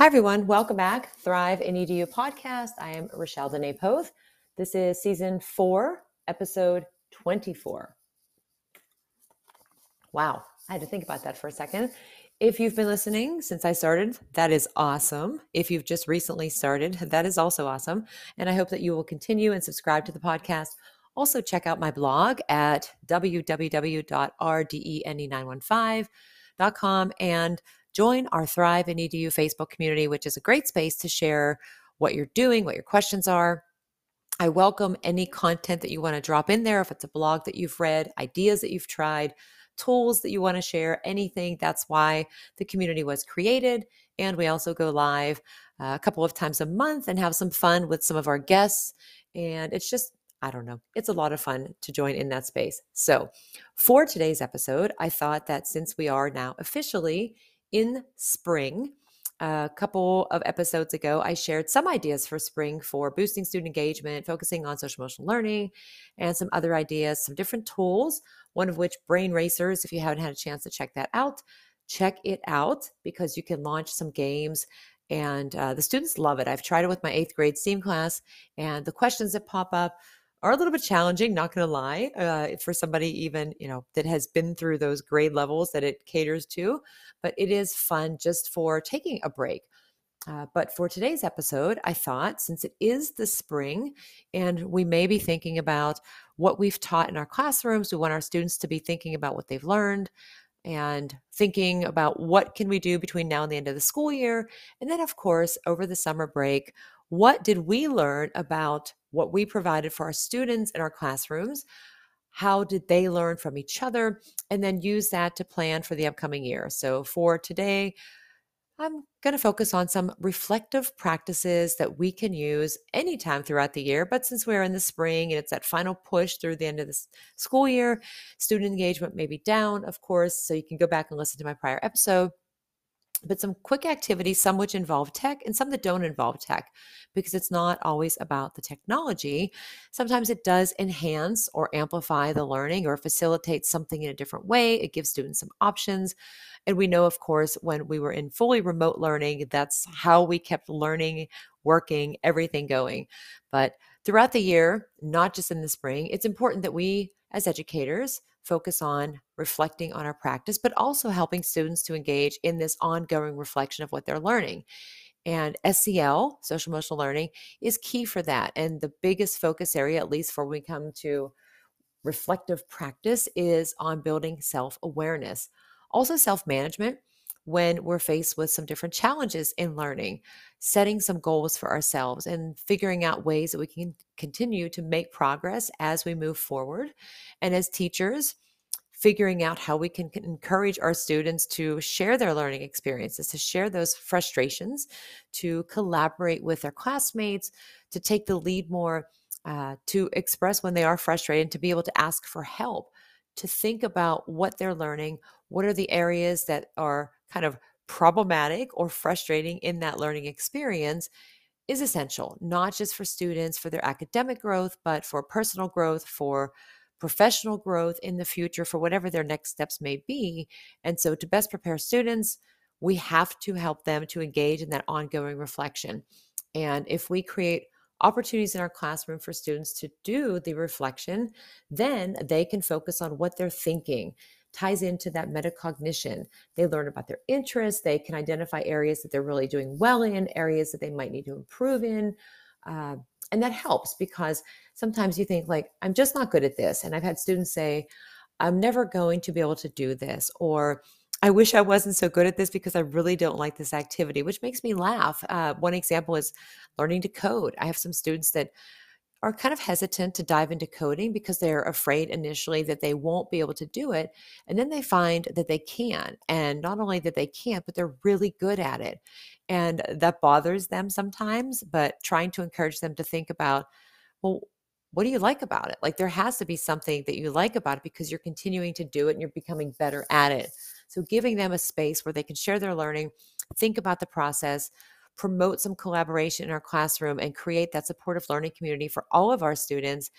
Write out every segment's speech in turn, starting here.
Hi, everyone. Welcome back. Thrive in EDU podcast. I am Rochelle Dene Poth. This is season four, episode 24. Wow. I had to think about that for a second. If you've been listening since I started, that is awesome. If you've just recently started, that is also awesome. And I hope that you will continue and subscribe to the podcast. Also, check out my blog at www.rdene915.com and join our Thrive in EDU Facebook community, which is a great space to share what you're doing, what your questions are. I welcome any content that you want to drop in there. If it's a blog that you've read, ideas that you've tried, tools that you want to share, anything. That's why the community was created. And we also go live uh, a couple of times a month and have some fun with some of our guests. And it's just, I don't know, it's a lot of fun to join in that space. So, for today's episode, I thought that since we are now officially in spring. A couple of episodes ago, I shared some ideas for spring for boosting student engagement, focusing on social emotional learning, and some other ideas, some different tools, one of which Brain Racers. If you haven't had a chance to check that out, check it out because you can launch some games and uh, the students love it. I've tried it with my eighth grade STEAM class, and the questions that pop up are a little bit challenging not going to lie uh, for somebody even you know that has been through those grade levels that it caters to but it is fun just for taking a break uh, but for today's episode, I thought since it is the spring and we may be thinking about what we've taught in our classrooms, we want our students to be thinking about what they've learned and thinking about what can we do between now and the end of the school year. And then, of course, over the summer break, what did we learn about what we provided for our students in our classrooms? How did they learn from each other? And then use that to plan for the upcoming year. So for today, I'm going to focus on some reflective practices that we can use anytime throughout the year. But since we're in the spring and it's that final push through the end of the school year, student engagement may be down, of course. So you can go back and listen to my prior episode but some quick activities, some which involve tech and some that don't involve tech, because it's not always about the technology. Sometimes it does enhance or amplify the learning or facilitate something in a different way. It gives students some options. And we know, of course, when we were in fully remote learning, that's how we kept learning, working, everything going. But throughout the year, not just in the spring, it's important that we as educators focus on reflecting on our practice, but also helping students to engage in this ongoing reflection of what they're learning. And SEL, social emotional learning, is key for that. And the biggest focus area, at least for when we come to reflective practice, is on building self awareness. Also, self management when we're faced with some different challenges in learning, setting some goals for ourselves and figuring out ways that we can continue to make progress as we move forward. And as teachers, figuring out how we can encourage our students to share their learning experiences, to share those frustrations, to collaborate with their classmates, to take the lead more, uh, to express when they are frustrated, to be able to ask for help, to think about what they're learning, what are the areas that are kind of problematic or frustrating in that learning experience is essential, not just for students for their academic growth, but for personal growth, for professional growth in the future for whatever their next steps may be. And so, to best prepare students, we have to help them to engage in that ongoing reflection. And if we create opportunities in our classroom for students to do the reflection, then they can focus on what they're thinking. Ties into that metacognition. They learn about their interests. They can identify areas that they're really doing well in, areas that they might need to improve in. Uh, and that helps because sometimes you think like i'm just not good at this and i've had students say i'm never going to be able to do this or i wish i wasn't so good at this because i really don't like this activity which makes me laugh uh, one example is learning to code i have some students that are kind of hesitant to dive into coding because they're afraid initially that they won't be able to do it. And then they find that they can. And not only that they can't, but they're really good at it. And that bothers them sometimes, but trying to encourage them to think about, well, what do you like about it? Like there has to be something that you like about it because you're continuing to do it and you're becoming better at it. So giving them a space where they can share their learning, think about the process, promote some collaboration in our classroom and create that supportive learning community for all of our students,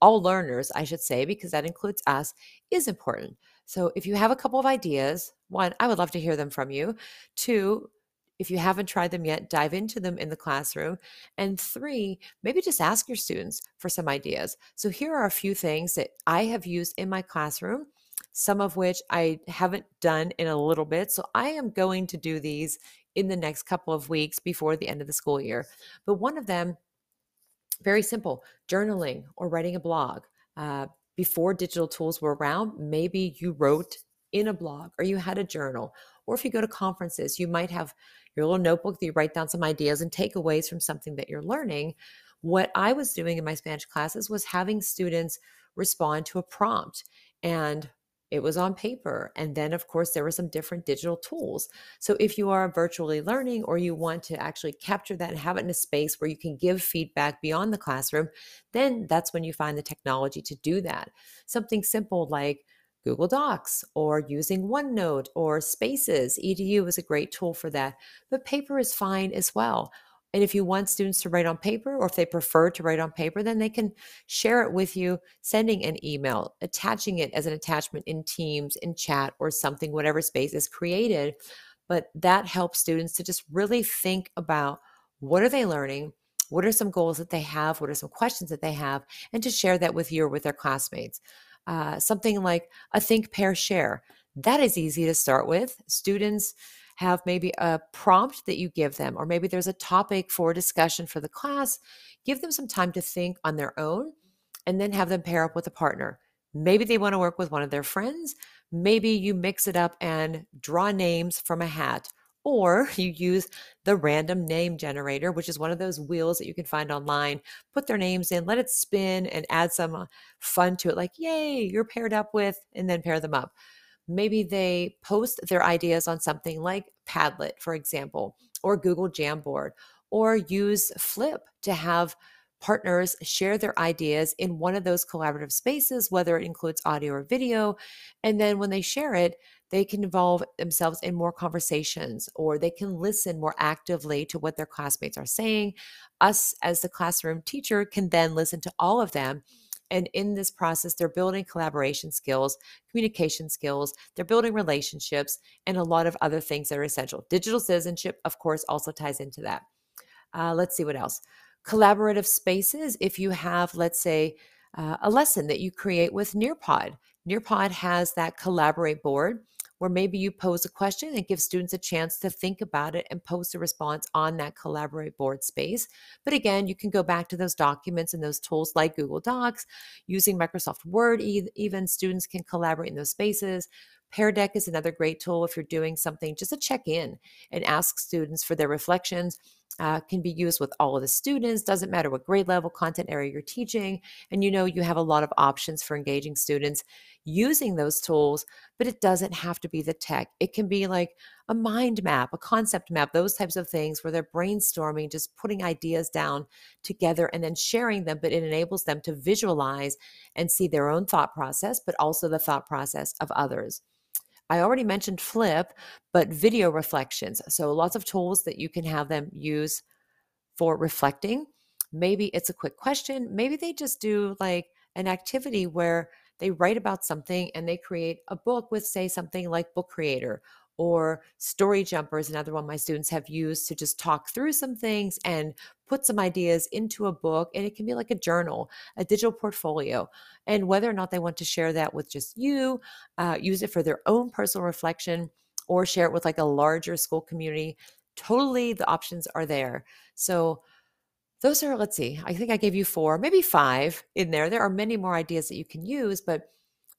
all learners, I should say, because that includes us, is important. So if you have a couple of ideas, one, I would love to hear them from you. Two, if you haven't tried them yet, dive into them in the classroom. And three, maybe just ask your students for some ideas. So here are a few things that I have used in my classroom, some of which I haven't done in a little bit. So I am going to do these in the next couple of weeks before the end of the school year. But one of them, very simple journaling or writing a blog. Uh, before digital tools were around, maybe you wrote in a blog or you had a journal. Or if you go to conferences, you might have your little notebook that you write down some ideas and takeaways from something that you're learning. What I was doing in my Spanish classes was having students respond to a prompt. And it was on paper. And then, of course, there were some different digital tools. So, if you are virtually learning or you want to actually capture that and have it in a space where you can give feedback beyond the classroom, then that's when you find the technology to do that. Something simple like Google Docs or using OneNote or Spaces. EDU is a great tool for that, but paper is fine as well. And if you want students to write on paper, or if they prefer to write on paper, then they can share it with you, sending an email, attaching it as an attachment in Teams, in chat, or something, whatever space is created. But that helps students to just really think about what are they learning? What are some goals that they have? What are some questions that they have? And to share that with you or with their classmates. Uh, something like a think, pair, share. That is easy to start with. Students have maybe a prompt that you give them, or maybe there's a topic for discussion for the class. Give them some time to think on their own and then have them pair up with a partner. Maybe they want to work with one of their friends. Maybe you mix it up and draw names from a hat. Or you use the random name generator, which is one of those wheels that you can find online. Put their names in, let it spin, and add some uh, fun to it, like, yay, you're paired up with, and then pair them up. Maybe they post their ideas on something like Padlet, for example, or Google Jamboard, or use Flip to have partners share their ideas in one of those collaborative spaces, whether it includes audio or video. And then when they share it, they can involve themselves in more conversations or they can listen more actively to what their classmates are saying. Us, as the classroom teacher, can then listen to all of them and in this process, they're building collaboration skills, communication skills, they're building relationships, and a lot of other things that are essential. Digital citizenship, of course, also ties into that. Uh, let's see what else. Collaborative spaces, if you have, let's say, uh, a lesson that you create with Nearpod. Nearpod has that collaborate board where maybe you pose a question and give students a chance to think about it and post a response on that collaborate board space. But again, you can go back to those documents and those tools like Google Docs, using Microsoft Word, even students can collaborate in those spaces. Pear Deck is another great tool if you're doing something just to check in and ask students for their reflections uh, can be used with all of the students doesn't matter what grade level content area you're teaching and you know you have a lot of options for engaging students using those tools but it doesn't have to be the tech. It can be like a mind map a concept map those types of things where they're brainstorming just putting ideas down together and then sharing them but it enables them to visualize and see their own thought process but also the thought process of others I already mentioned Flip, but video reflections. So lots of tools that you can have them use for reflecting. Maybe it's a quick question. Maybe they just do like an activity where they write about something and they create a book with, say, something like Book Creator or Story Jumper is another one my students have used to just talk through some things and put some ideas into a book. And it can be like a journal, a digital portfolio. And whether or not they want to share that with just you, uh, use it for their own personal reflection, or share it with like a larger school community, totally the options are there. So, those are, let's see, I think I gave you four, maybe five in there. There are many more ideas that you can use, but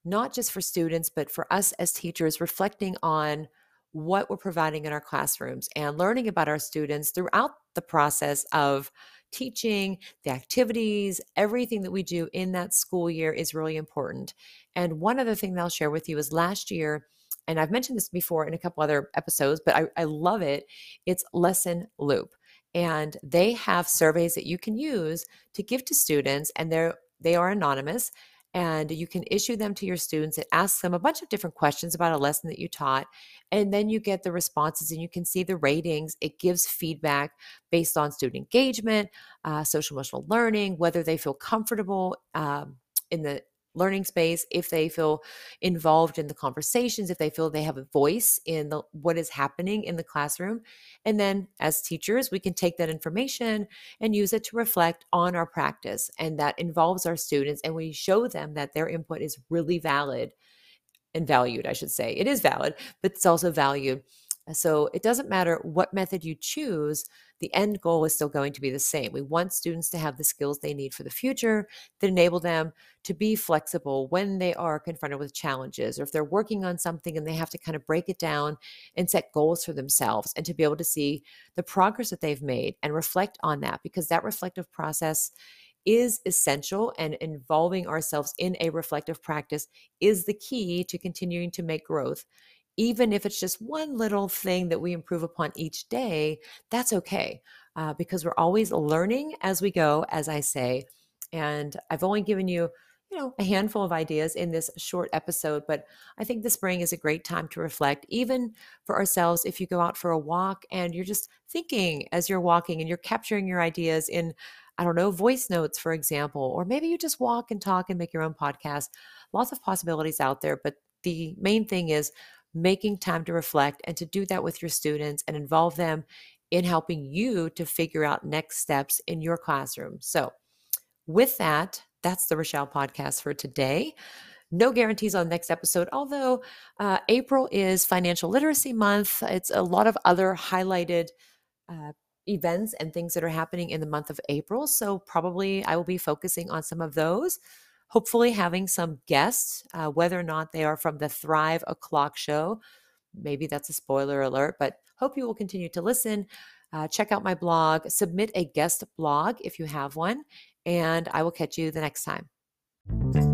not just for students, but for us as teachers, reflecting on what we're providing in our classrooms and learning about our students throughout the process of teaching, the activities, everything that we do in that school year is really important. And one other thing that I'll share with you is last year, and I've mentioned this before in a couple other episodes, but I, I love it. It's Lesson Loop. And they have surveys that you can use to give to students, and they're they are anonymous and you can issue them to your students and ask them a bunch of different questions about a lesson that you taught and then you get the responses and you can see the ratings. It gives feedback based on student engagement uh, social emotional learning whether they feel comfortable um, in the learning space if they feel involved in the conversations if they feel they have a voice in the what is happening in the classroom. And then as teachers we can take that information and use it to reflect on our practice and that involves our students and we show them that their input is really valid and valued i should say. It is valid but it's also valued so it doesn't matter what method you choose, the end goal is still going to be the same. We want students to have the skills they need for the future that enable them to be flexible when they are confronted with challenges or if they're working on something and they have to kind of break it down and set goals for themselves and to be able to see the progress that they've made and reflect on that because that reflective process is essential and involving ourselves in a reflective practice is the key to continuing to make growth even if it's just one little thing that we improve upon each day, that's okay uh, because we're always learning as we go, as I say. And I've only given you, you know, a handful of ideas in this short episode, but I think the spring is a great time to reflect, even for ourselves. If you go out for a walk and you're just thinking as you're walking and you're capturing your ideas in, I don't know, voice notes, for example, or maybe you just walk and talk and make your own podcast. Lots of possibilities out there, but the main thing is making time to reflect and to do that with your students and involve them in helping you to figure out next steps in your classroom. So, with that, that's the Rochelle podcast for today. No guarantees on the next episode, although uh, April is Financial Literacy Month. It's a lot of other highlighted uh, events and things that are happening in the month of April. So, probably I will be focusing on some of those hopefully having some guests, uh, whether or not they are from the Thrive O'Clock show. Maybe that's a spoiler alert, but hope you will continue to listen. Uh, check out my blog, submit a guest blog if you have one, and I will catch you the next time.